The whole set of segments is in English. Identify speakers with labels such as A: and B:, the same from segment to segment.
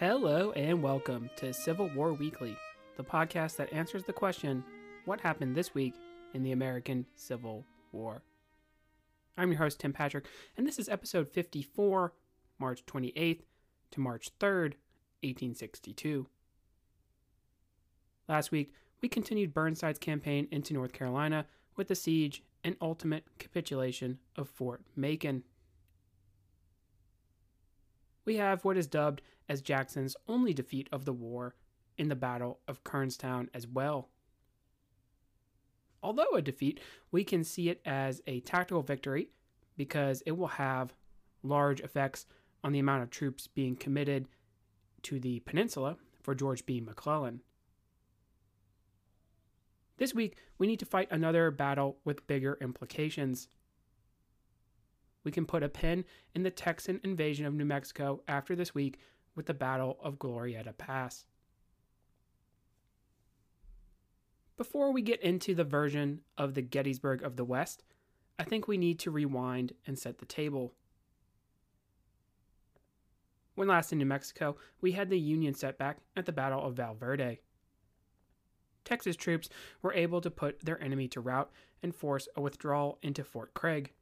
A: Hello and welcome to Civil War Weekly, the podcast that answers the question what happened this week in the American Civil War? I'm your host, Tim Patrick, and this is episode 54, March 28th to March 3rd, 1862. Last week, we continued Burnside's campaign into North Carolina with the siege and ultimate capitulation of Fort Macon. We have what is dubbed as Jackson's only defeat of the war in the Battle of Kernstown as well. Although a defeat, we can see it as a tactical victory because it will have large effects on the amount of troops being committed to the peninsula for George B. McClellan. This week, we need to fight another battle with bigger implications. We can put a pin in the Texan invasion of New Mexico after this week with the Battle of Glorieta Pass. Before we get into the version of the Gettysburg of the West, I think we need to rewind and set the table. When last in New Mexico, we had the Union setback at the Battle of Valverde. Texas troops were able to put their enemy to rout and force a withdrawal into Fort Craig.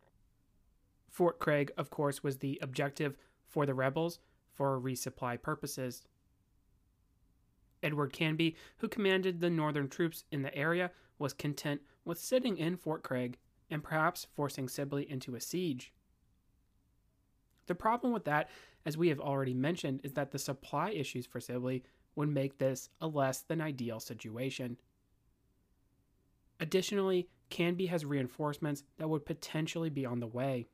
A: Fort Craig, of course, was the objective for the rebels for resupply purposes. Edward Canby, who commanded the northern troops in the area, was content with sitting in Fort Craig and perhaps forcing Sibley into a siege. The problem with that, as we have already mentioned, is that the supply issues for Sibley would make this a less than ideal situation. Additionally, Canby has reinforcements that would potentially be on the way.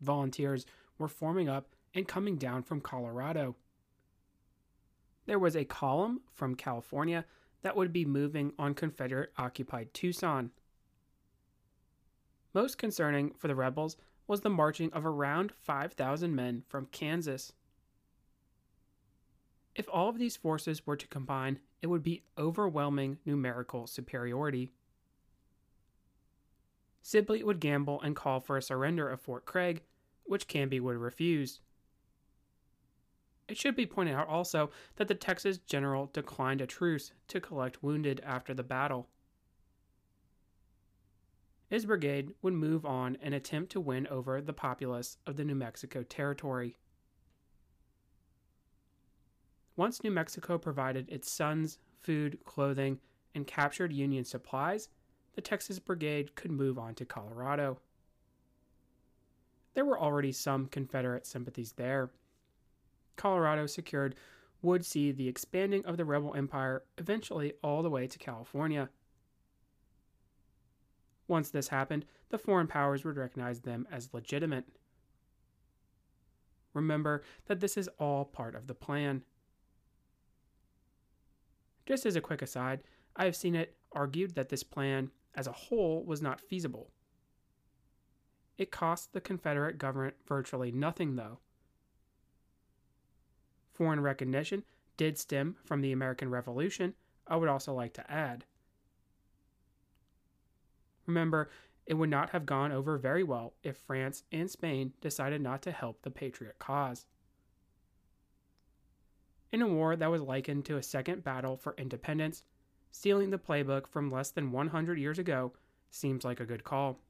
A: Volunteers were forming up and coming down from Colorado. There was a column from California that would be moving on Confederate occupied Tucson. Most concerning for the rebels was the marching of around 5,000 men from Kansas. If all of these forces were to combine, it would be overwhelming numerical superiority. Sibley would gamble and call for a surrender of Fort Craig, which Canby would refuse. It should be pointed out also that the Texas general declined a truce to collect wounded after the battle. His brigade would move on and attempt to win over the populace of the New Mexico Territory. Once New Mexico provided its sons food, clothing, and captured Union supplies, the Texas Brigade could move on to Colorado. There were already some Confederate sympathies there. Colorado secured would see the expanding of the rebel empire eventually all the way to California. Once this happened, the foreign powers would recognize them as legitimate. Remember that this is all part of the plan. Just as a quick aside, I have seen it argued that this plan as a whole was not feasible. It cost the Confederate government virtually nothing, though. Foreign recognition did stem from the American Revolution, I would also like to add. Remember, it would not have gone over very well if France and Spain decided not to help the Patriot cause in a war that was likened to a second battle for independence, stealing the playbook from less than 100 years ago seems like a good call.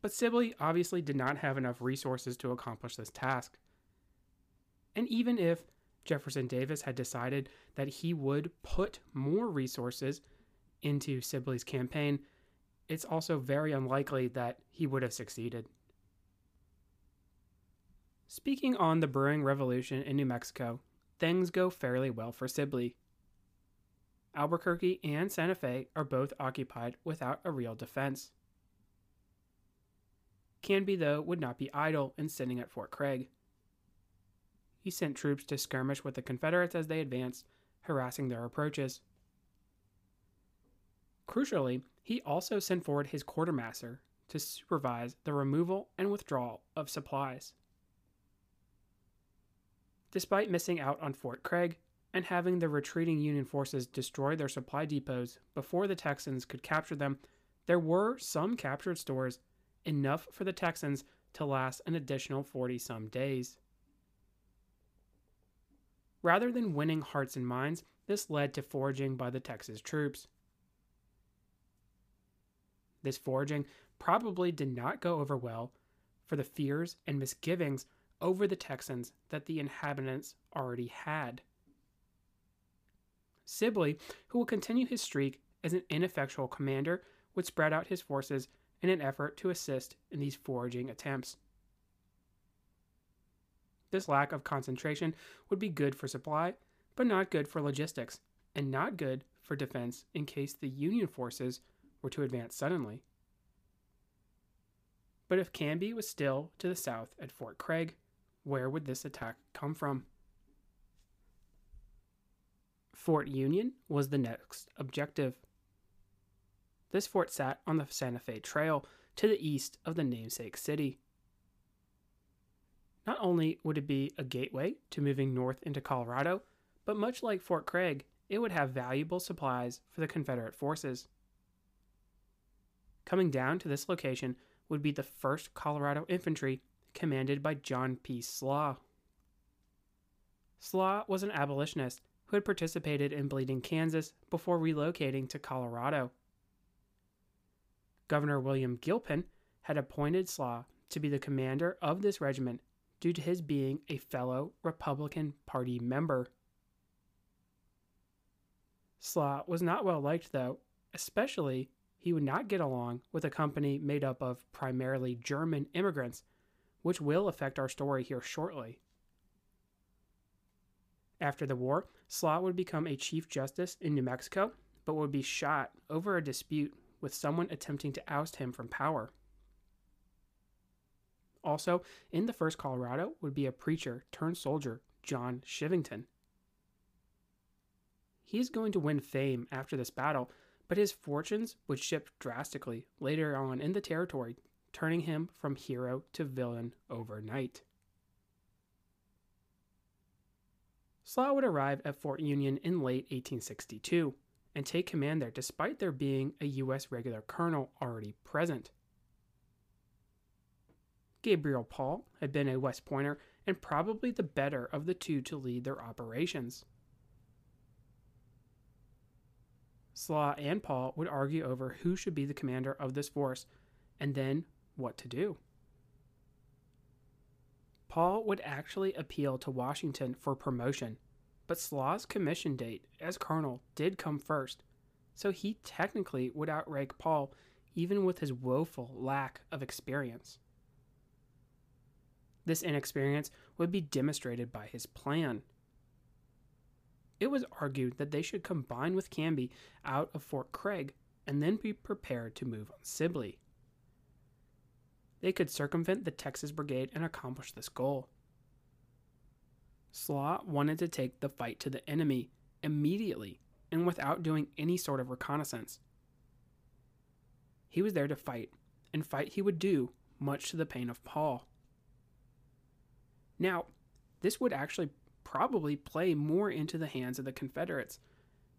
A: But Sibley obviously did not have enough resources to accomplish this task. And even if Jefferson Davis had decided that he would put more resources into Sibley's campaign, it's also very unlikely that he would have succeeded. Speaking on the brewing revolution in New Mexico, things go fairly well for Sibley. Albuquerque and Santa Fe are both occupied without a real defense. Canby, though, would not be idle in sitting at Fort Craig. He sent troops to skirmish with the Confederates as they advanced, harassing their approaches. Crucially, he also sent forward his quartermaster to supervise the removal and withdrawal of supplies. Despite missing out on Fort Craig and having the retreating Union forces destroy their supply depots before the Texans could capture them, there were some captured stores, enough for the Texans to last an additional 40 some days. Rather than winning hearts and minds, this led to foraging by the Texas troops. This foraging probably did not go over well for the fears and misgivings over the Texans that the inhabitants already had. Sibley, who will continue his streak as an ineffectual commander, would spread out his forces in an effort to assist in these foraging attempts. This lack of concentration would be good for supply, but not good for logistics, and not good for defense in case the Union forces were to advance suddenly. But if Canby was still to the south at Fort Craig, where would this attack come from? Fort Union was the next objective. This fort sat on the Santa Fe Trail to the east of the namesake city. Not only would it be a gateway to moving north into Colorado, but much like Fort Craig, it would have valuable supplies for the Confederate forces. Coming down to this location would be the 1st Colorado Infantry, commanded by John P. Slough. Slough was an abolitionist who had participated in Bleeding Kansas before relocating to Colorado. Governor William Gilpin had appointed Slough to be the commander of this regiment due to his being a fellow Republican Party member. Slough was not well liked, though, especially he would not get along with a company made up of primarily German immigrants, which will affect our story here shortly. After the war, Slough would become a Chief Justice in New Mexico, but would be shot over a dispute with someone attempting to oust him from power. Also, in the 1st Colorado would be a preacher turned soldier, John Chivington. He is going to win fame after this battle, but his fortunes would shift drastically later on in the territory, turning him from hero to villain overnight. Slough would arrive at Fort Union in late 1862 and take command there despite there being a U.S. regular colonel already present. Gabriel Paul had been a West Pointer and probably the better of the two to lead their operations. Slough and Paul would argue over who should be the commander of this force and then what to do. Paul would actually appeal to Washington for promotion, but Slough's commission date as colonel did come first, so he technically would outrank Paul even with his woeful lack of experience. This inexperience would be demonstrated by his plan. It was argued that they should combine with Canby out of Fort Craig and then be prepared to move on Sibley. They could circumvent the Texas Brigade and accomplish this goal. Slough wanted to take the fight to the enemy immediately and without doing any sort of reconnaissance. He was there to fight, and fight he would do, much to the pain of Paul. Now, this would actually probably play more into the hands of the Confederates.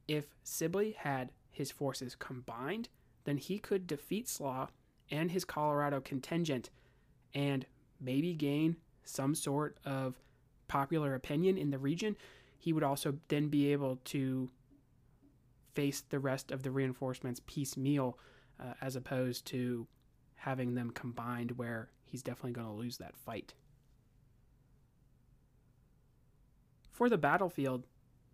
A: If Sibley had his forces combined, then he could defeat Slough and his Colorado contingent and maybe gain some sort of popular opinion in the region. He would also then be able to face the rest of the reinforcements piecemeal uh, as opposed to having them combined where he's definitely going to lose that fight. For the battlefield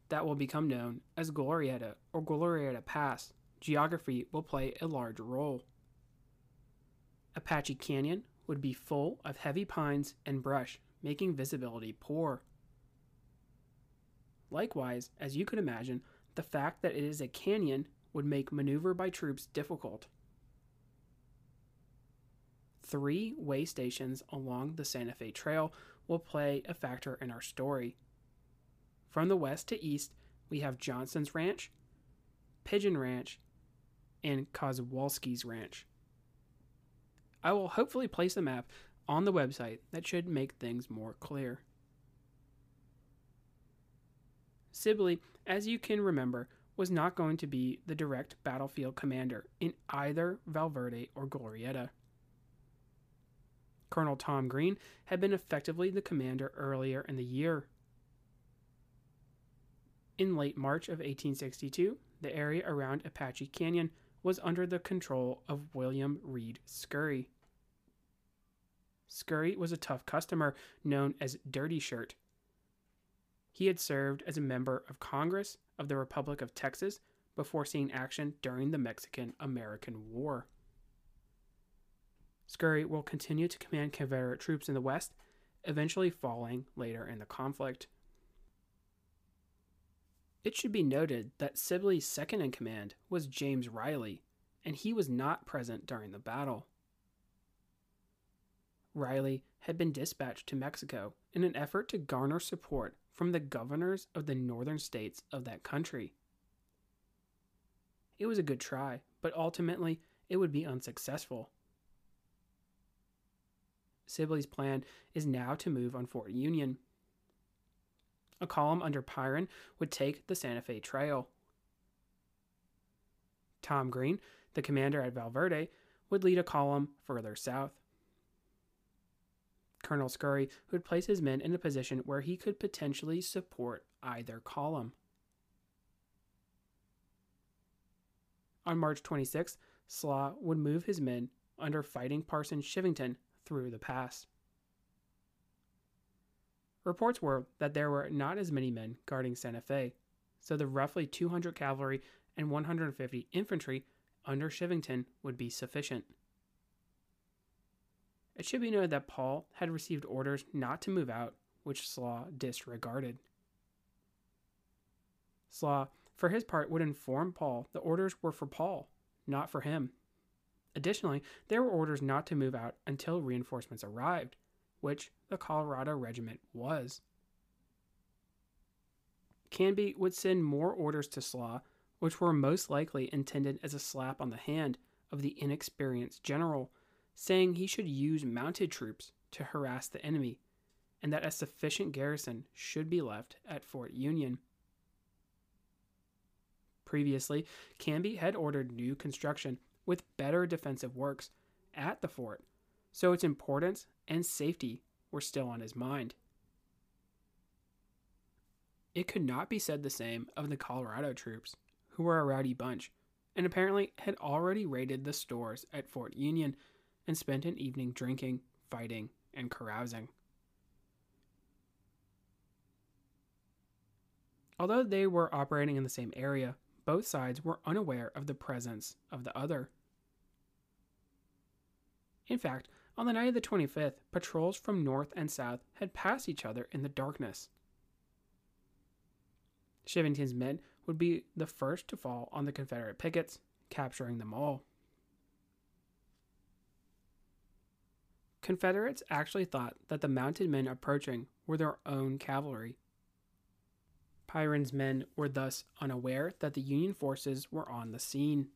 A: that will become known as Glorieta or Glorieta Pass, geography will play a large role. Apache Canyon would be full of heavy pines and brush, making visibility poor. Likewise, as you can imagine, the fact that it is a canyon would make maneuver by troops difficult. Three way stations along the Santa Fe Trail will play a factor in our story. From the west to east, we have Johnson's Ranch, Pigeon Ranch, and Kozlowski's Ranch. I will hopefully place a map on the website that should make things more clear. Sibley, as you can remember, was not going to be the direct battlefield commander in either Valverde or Glorieta. Colonel Tom Green had been effectively the commander earlier in the year. In late March of 1862, the area around Apache Canyon was under the control of William Read Scurry. Scurry was a tough customer known as Dirty Shirt. He had served as a member of Congress of the Republic of Texas before seeing action during the Mexican American War. Scurry will continue to command Confederate troops in the West, eventually falling later in the conflict. It should be noted that Sibley's second in command was James Reily, and he was not present during the battle. Reily had been dispatched to Mexico in an effort to garner support from the governors of the northern states of that country. It was a good try, but ultimately it would be unsuccessful. Sibley's plan is now to move on Fort Union. A column under Pyron would take the Santa Fe Trail. Tom Green, the commander at Valverde, would lead a column further south. Colonel Scurry would place his men in a position where he could potentially support either column. On March 26, Slough would move his men under fighting Parson Chivington through the pass. Reports were that there were not as many men guarding Santa Fe, so the roughly 200 cavalry and 150 infantry under Chivington would be sufficient. It should be noted that Paul had received orders not to move out, which Slough disregarded. Slough, for his part, would inform Paul the orders were for Paul, not for him. Additionally, there were orders not to move out until reinforcements arrived, which the Colorado Regiment was. Canby would send more orders to Slough, which were most likely intended as a slap on the hand of the inexperienced general, saying he should use mounted troops to harass the enemy, and that a sufficient garrison should be left at Fort Union. Previously, Canby had ordered new construction with better defensive works at the fort, so its importance and safety were still on his mind. It could not be said the same of the Colorado troops, who were a rowdy bunch, and apparently had already raided the stores at Fort Union and spent an evening drinking, fighting, and carousing. Although they were operating in the same area, both sides were unaware of the presence of the other. In fact, on the night of the 25th, patrols from north and south had passed each other in the darkness. Chivington's men would be the first to fall on the Confederate pickets, capturing them all. Confederates actually thought that the mounted men approaching were their own cavalry. Pyron's men were thus unaware that the Union forces were on the scene.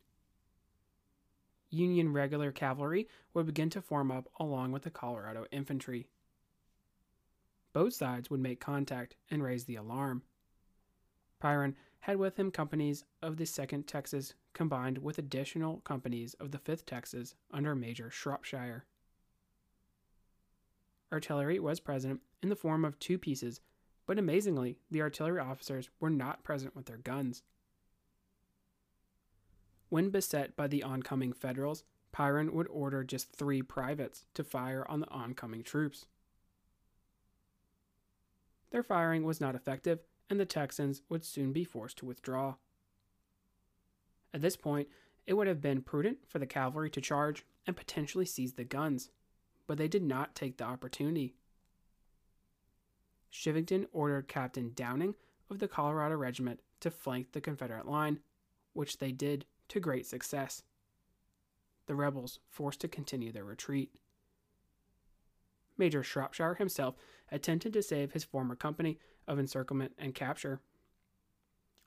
A: Union regular cavalry would begin to form up along with the Colorado infantry. Both sides would make contact and raise the alarm. Pyron had with him companies of the 2nd Texas combined with additional companies of the 5th Texas under Major Shropshire. Artillery was present in the form of two pieces, but amazingly, the artillery officers were not present with their guns. When beset by the oncoming Federals, Pyron would order just three privates to fire on the oncoming troops. Their firing was not effective, and the Texans would soon be forced to withdraw. At this point, it would have been prudent for the cavalry to charge and potentially seize the guns, but they did not take the opportunity. Chivington ordered Captain Downing of the Colorado Regiment to flank the Confederate line, which they did to great success. The rebels forced to continue their retreat. Major Shropshire himself attempted to save his former company of encirclement and capture.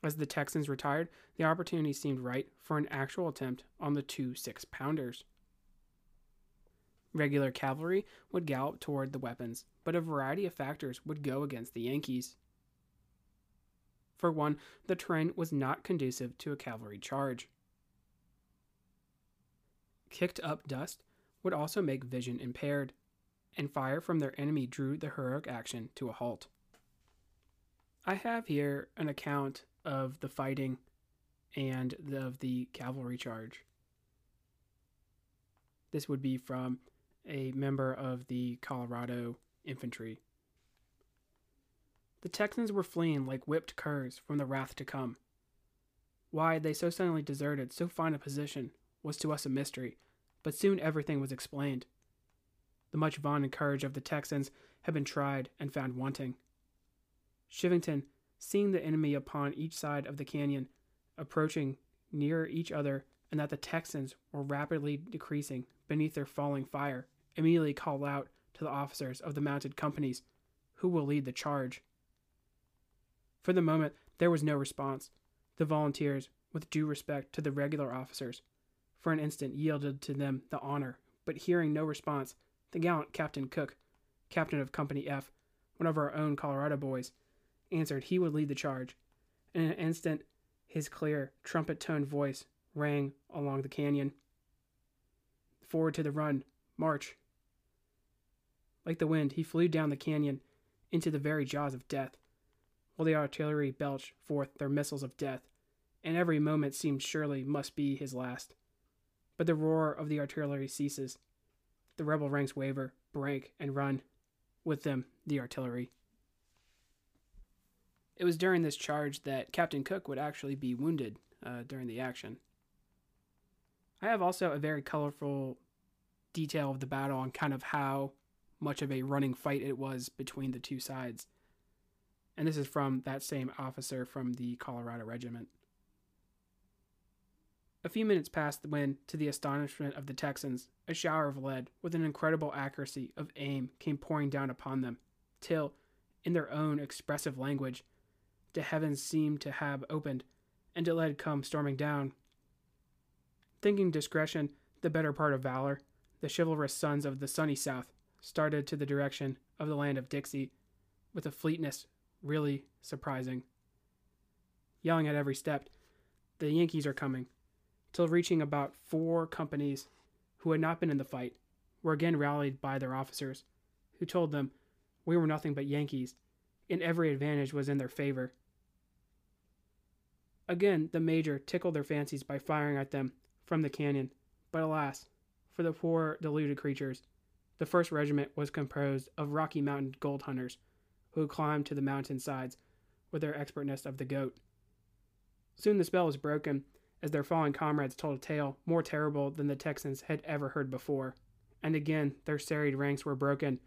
A: As the Texans retired, the opportunity seemed right for an actual attempt on the two six pounders. Regular cavalry would gallop toward the weapons, but a variety of factors would go against the Yankees. For one, the terrain was not conducive to a cavalry charge kicked up dust would also make vision impaired, and fire from their enemy drew the heroic action to a halt. I have here an account of the fighting and of the cavalry charge. This would be from a member of the Colorado Infantry. The Texans were fleeing like whipped curs from the wrath to come. Why had they so suddenly deserted so fine a position was to us a mystery, but soon everything was explained. The much vaunted courage of the Texans had been tried and found wanting. Chivington, seeing the enemy upon each side of the canyon, approaching near each other, and that the Texans were rapidly decreasing beneath their falling fire, immediately called out to the officers of the mounted companies, Who will lead the charge? For the moment, there was no response. The volunteers, with due respect to the regular officers, for an instant yielded to them the honor, but hearing no response, the gallant Captain Cook, captain of Company F, one of our own Colorado boys, answered he would lead the charge. In an instant, his clear, trumpet toned voice rang along the canyon. Forward to the run, march. Like the wind, he flew down the canyon into the very jaws of death, while the artillery belched forth their missiles of death, and every moment seemed surely must be his last. But the roar of the artillery ceases. The rebel ranks waver, break, and run. With them, the artillery. It was during this charge that Captain Cook would actually be wounded uh, during the action. I have also a very colorful detail of the battle and kind of how much of a running fight it was between the two sides. And this is from that same officer from the Colorado Regiment. A few minutes passed when, to the astonishment of the Texans, a shower of lead with an incredible accuracy of aim came pouring down upon them, till, in their own expressive language, the heavens seemed to have opened, and the lead come storming down. Thinking discretion the better part of valor, the chivalrous sons of the sunny South started to the direction of the land of Dixie with a fleetness really surprising. Yelling at every step, the Yankees are coming, till reaching about four companies who had not been in the fight, were again rallied by their officers, who told them we were nothing but Yankees, and every advantage was in their favor. Again, the major tickled their fancies by firing at them from the canyon, but alas, for the poor deluded creatures, the first regiment was composed of Rocky Mountain gold hunters who climbed to the mountain sides with their expertness of the goat. Soon the spell was broken, as their fallen comrades told a tale more terrible than the Texans had ever heard before, and again their serried ranks were broken,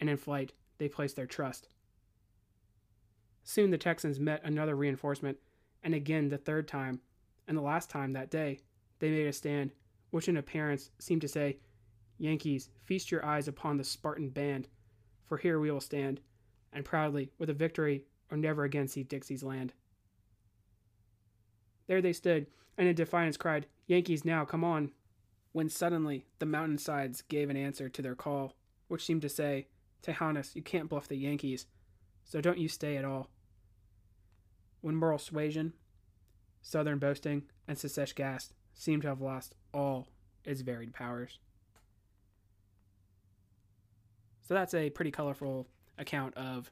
A: and in flight they placed their trust. Soon the Texans met another reinforcement, and again the third time, and the last time that day, they made a stand, which in appearance seemed to say, Yankees, feast your eyes upon the Spartan band, for here we will stand, and proudly, with a victory, or never again see Dixie's land. There they stood, and in defiance cried, Yankees now, come on! When suddenly the mountain sides gave an answer to their call, which seemed to say, Tejanos, you can't bluff the Yankees, so don't you stay at all. When moral suasion, southern boasting, and Secesh gas seemed to have lost all its varied powers. So that's a pretty colorful account of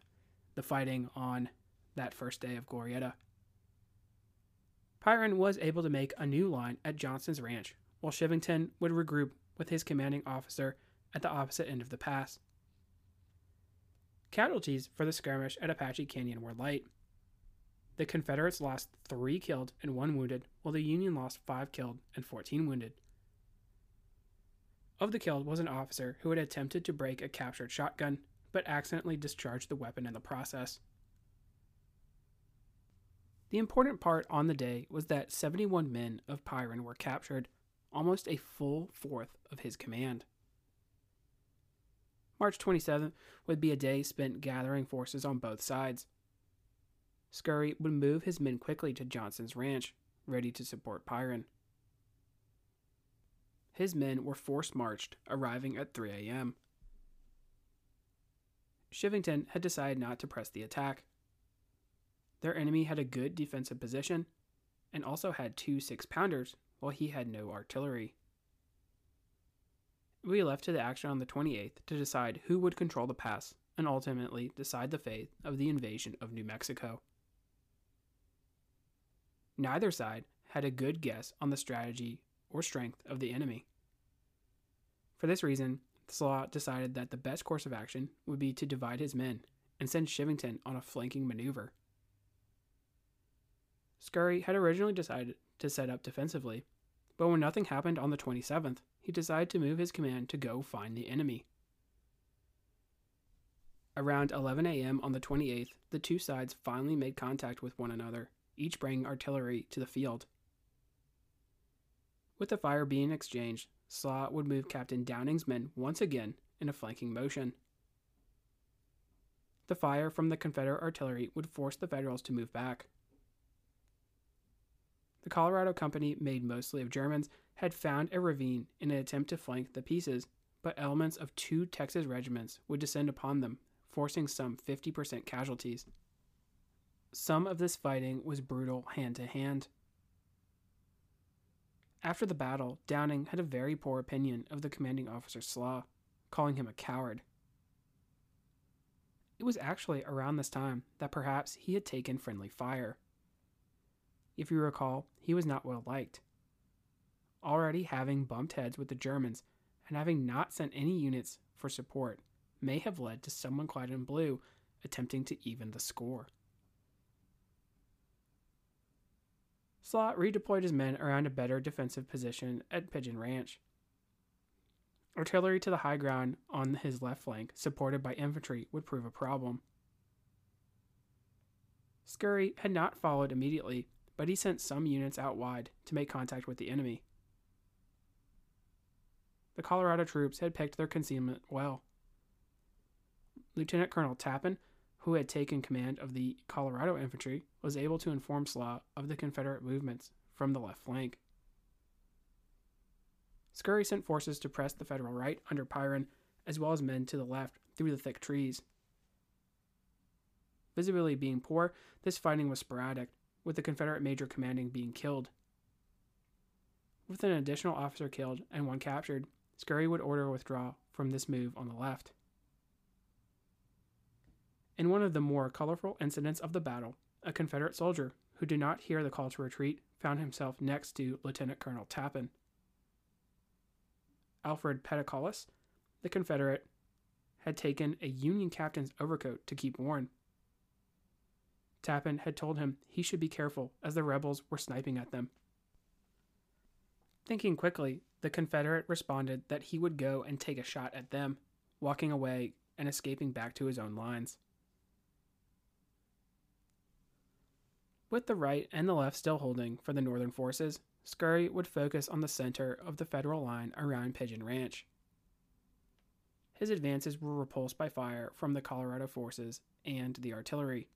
A: the fighting on that first day of Glorieta. Pyron was able to make a new line at Johnson's ranch, while Chivington would regroup with his commanding officer at the opposite end of the pass. Casualties for the skirmish at Apache Canyon were light. The Confederates lost three killed and one wounded, while the Union lost five killed and 14 wounded. Of the killed was an officer who had attempted to break a captured shotgun but accidentally discharged the weapon in the process. The important part on the day was that 71 men of Pyron were captured, almost a full fourth of his command. March 27th would be a day spent gathering forces on both sides. Scurry would move his men quickly to Johnson's ranch, ready to support Pyron. His men were force marched, arriving at 3 a.m. Chivington had decided not to press the attack. Their enemy had a good defensive position and also had two six pounders, while he had no artillery. We left to the action on the 28th to decide who would control the pass and ultimately decide the fate of the invasion of New Mexico. Neither side had a good guess on the strategy or strength of the enemy. For this reason, Slough decided that the best course of action would be to divide his men and send Chivington on a flanking maneuver. Scurry had originally decided to set up defensively, but when nothing happened on the 27th, he decided to move his command to go find the enemy. Around 11 a.m. on the 28th, the two sides finally made contact with one another, each bringing artillery to the field. With the fire being exchanged, Slough would move Captain Downing's men once again in a flanking motion. The fire from the Confederate artillery would force the Federals to move back. The Colorado Company, made mostly of Germans, had found a ravine in an attempt to flank the pieces, but elements of two Texas regiments would descend upon them, forcing some 50% casualties. Some of this fighting was brutal hand to hand. After the battle, Downing had a very poor opinion of the commanding officer Slough, calling him a coward. It was actually around this time that perhaps he had taken friendly fire. If you recall, he was not well liked. Already having bumped heads with the Germans and having not sent any units for support may have led to someone clad in blue attempting to even the score. Slough redeployed his men around a better defensive position at Pigeon Ranch. Artillery to the high ground on his left flank, supported by infantry, would prove a problem. Scurry had not followed immediately, but he sent some units out wide to make contact with the enemy. The Colorado troops had picked their concealment well. Lieutenant Colonel Tappan who had taken command of the Colorado infantry, was able to inform Slough of the Confederate movements from the left flank. Scurry sent forces to press the Federal right under Pyron, as well as men to the left through the thick trees. Visibility being poor, this fighting was sporadic, with the Confederate major commanding being killed. With an additional officer killed and one captured, Scurry would order a withdrawal from this move on the left. In one of the more colorful incidents of the battle, a Confederate soldier who did not hear the call to retreat found himself next to Lieutenant Colonel Tappan. Alfred Peticolas, the Confederate, had taken a Union captain's overcoat to keep warm. Tappan had told him he should be careful as the rebels were sniping at them. Thinking quickly, the Confederate responded that he would go and take a shot at them, walking away and escaping back to his own lines. With the right and the left still holding for the Northern forces, Scurry would focus on the center of the Federal line around Pigeon Ranch. His advances were repulsed by fire from the Colorado forces and the artillery.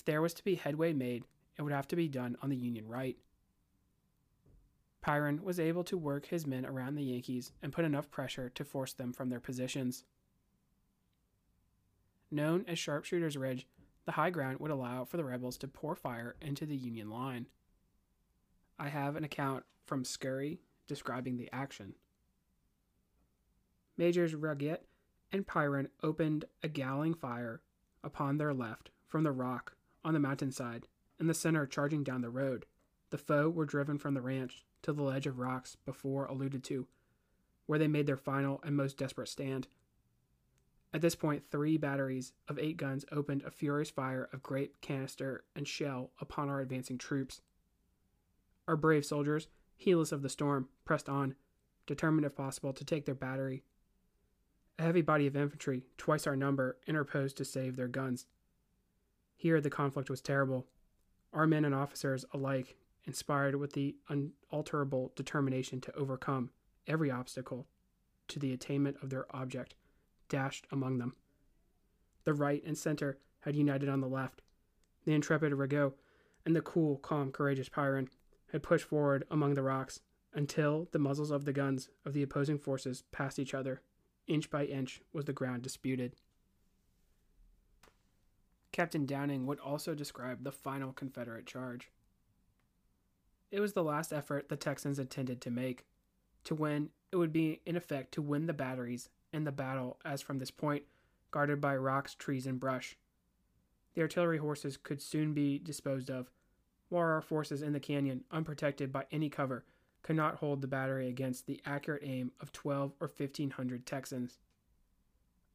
A: If there was to be headway made, it would have to be done on the Union right. Pyron was able to work his men around the Yankees and put enough pressure to force them from their positions. Known as Sharpshooter's Ridge, the high ground would allow for the rebels to pour fire into the Union line. I have an account from Scurry describing the action. Majors Raguet and Pyron opened a galling fire upon their left from the rock on the mountainside, and the center charging down the road. The foe were driven from the ranch to the ledge of rocks before alluded to, where they made their final and most desperate stand. At this point, three batteries of eight guns opened a furious fire of grape, canister, and shell upon our advancing troops. Our brave soldiers, heedless of the storm, pressed on, determined if possible to take their battery. A heavy body of infantry, twice our number, interposed to save their guns. Here the conflict was terrible. Our men and officers alike, inspired with the unalterable determination to overcome every obstacle to the attainment of their object, dashed among them. The right and center had united on the left. The intrepid Raguet and the cool, calm, courageous Pyron had pushed forward among the rocks until the muzzles of the guns of the opposing forces passed each other. Inch by inch was the ground disputed. Captain Downing would also describe the final Confederate charge. It was the last effort the Texans intended to make. To win, it would be, in effect, to win the batteries in the battle as from this point, guarded by rocks, trees, and brush. The artillery horses could soon be disposed of, while our forces in the canyon, unprotected by any cover, could not hold the battery against the accurate aim of 12 or 1500 Texans.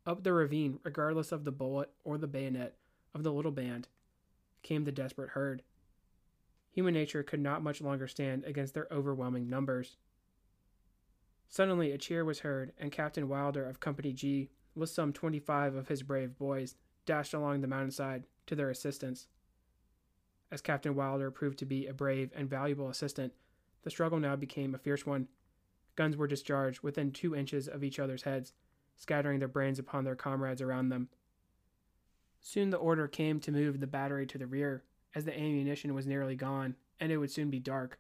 A: Up the ravine, regardless of the bullet or the bayonet of the little band, came the desperate herd. Human nature could not much longer stand against their overwhelming numbers. Suddenly, a cheer was heard, and Captain Wilder of Company G, with some twenty five of his brave boys, dashed along the mountainside to their assistance. As Captain Wilder proved to be a brave and valuable assistant, the struggle now became a fierce one. Guns were discharged within two inches of each other's heads, scattering their brains upon their comrades around them. Soon the order came to move the battery to the rear, as the ammunition was nearly gone, and it would soon be dark.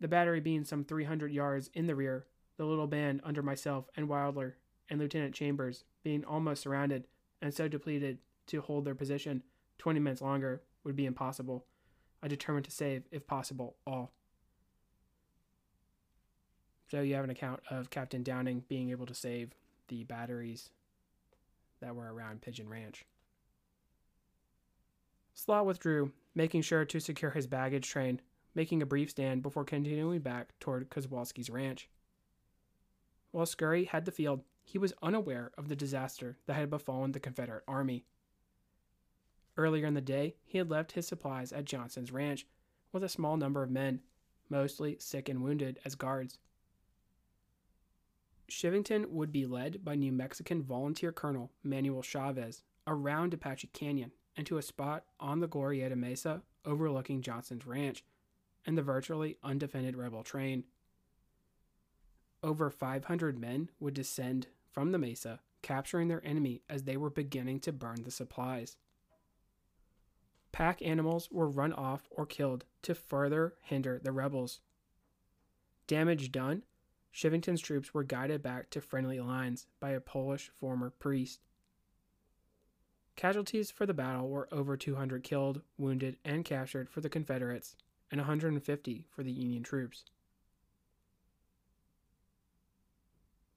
A: The battery being some 300 yards in the rear, the little band under myself and Wilder and Lieutenant Chambers being almost surrounded and so depleted to hold their position 20 minutes longer would be impossible. I determined to save, if possible, all. So you have an account of Captain Downing being able to save the batteries that were around Pigeon Ranch. Slough withdrew, making sure to secure his baggage train, making a brief stand before continuing back toward Kozłowski's ranch. While Scurry had the field, he was unaware of the disaster that had befallen the Confederate army. Earlier in the day, he had left his supplies at Johnson's ranch with a small number of men, mostly sick and wounded, as guards. Chivington would be led by New Mexican volunteer Colonel Manuel Chavez around Apache Canyon and to a spot on the Glorieta Mesa overlooking Johnson's ranch and the virtually undefended rebel train. Over 500 men would descend from the mesa, capturing their enemy as they were beginning to burn the supplies. Pack animals were run off or killed to further hinder the rebels. Damage done, Chivington's troops were guided back to friendly lines by a Polish former priest. Casualties for the battle were over 200 killed, wounded, and captured for the Confederates, and 150 for the Union troops.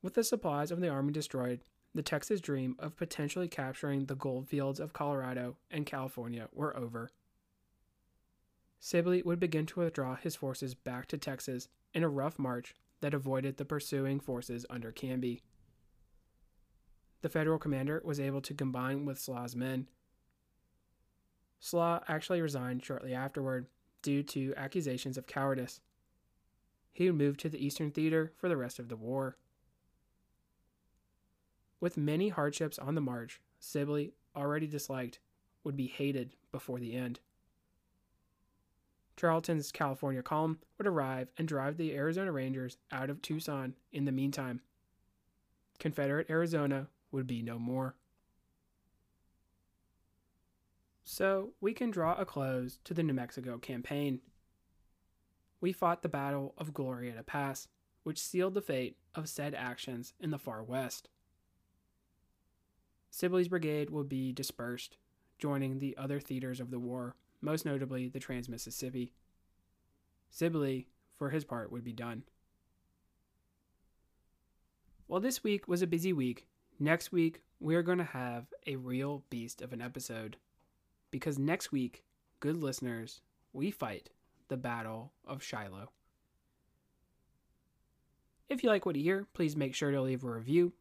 A: With the supplies of the Army destroyed, the Texas dream of potentially capturing the gold fields of Colorado and California were over. Sibley would begin to withdraw his forces back to Texas in a rough march that avoided the pursuing forces under Canby the federal commander was able to combine with Slough's men. Slough actually resigned shortly afterward due to accusations of cowardice. He would move to the Eastern Theater for the rest of the war. With many hardships on the march, Sibley, already disliked, would be hated before the end. Carleton's California column would arrive and drive the Arizona Rangers out of Tucson in the meantime. Confederate Arizona would be no more. So we can draw a close to the New Mexico campaign. We fought the Battle of Glorieta Pass, which sealed the fate of said actions in the far west. Sibley's brigade would be dispersed, joining the other theaters of the war, most notably the Trans Mississippi. Sibley, for his part, would be done. While this week was a busy week, Next week, we are going to have a real beast of an episode. Because next week, good listeners, we fight the Battle of Shiloh. If you like what you hear, please make sure to leave a review.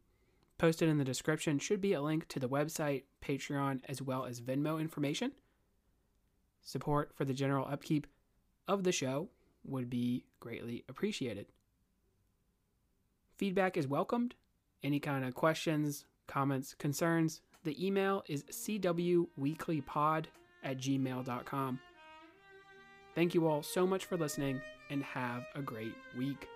A: Posted in the description should be a link to the website, Patreon, as well as Venmo information. Support for the general upkeep of the show would be greatly appreciated. Feedback is welcomed any kind of questions, comments, concerns, the email is cwweeklypod at gmail.com. Thank you all so much for listening and have a great week.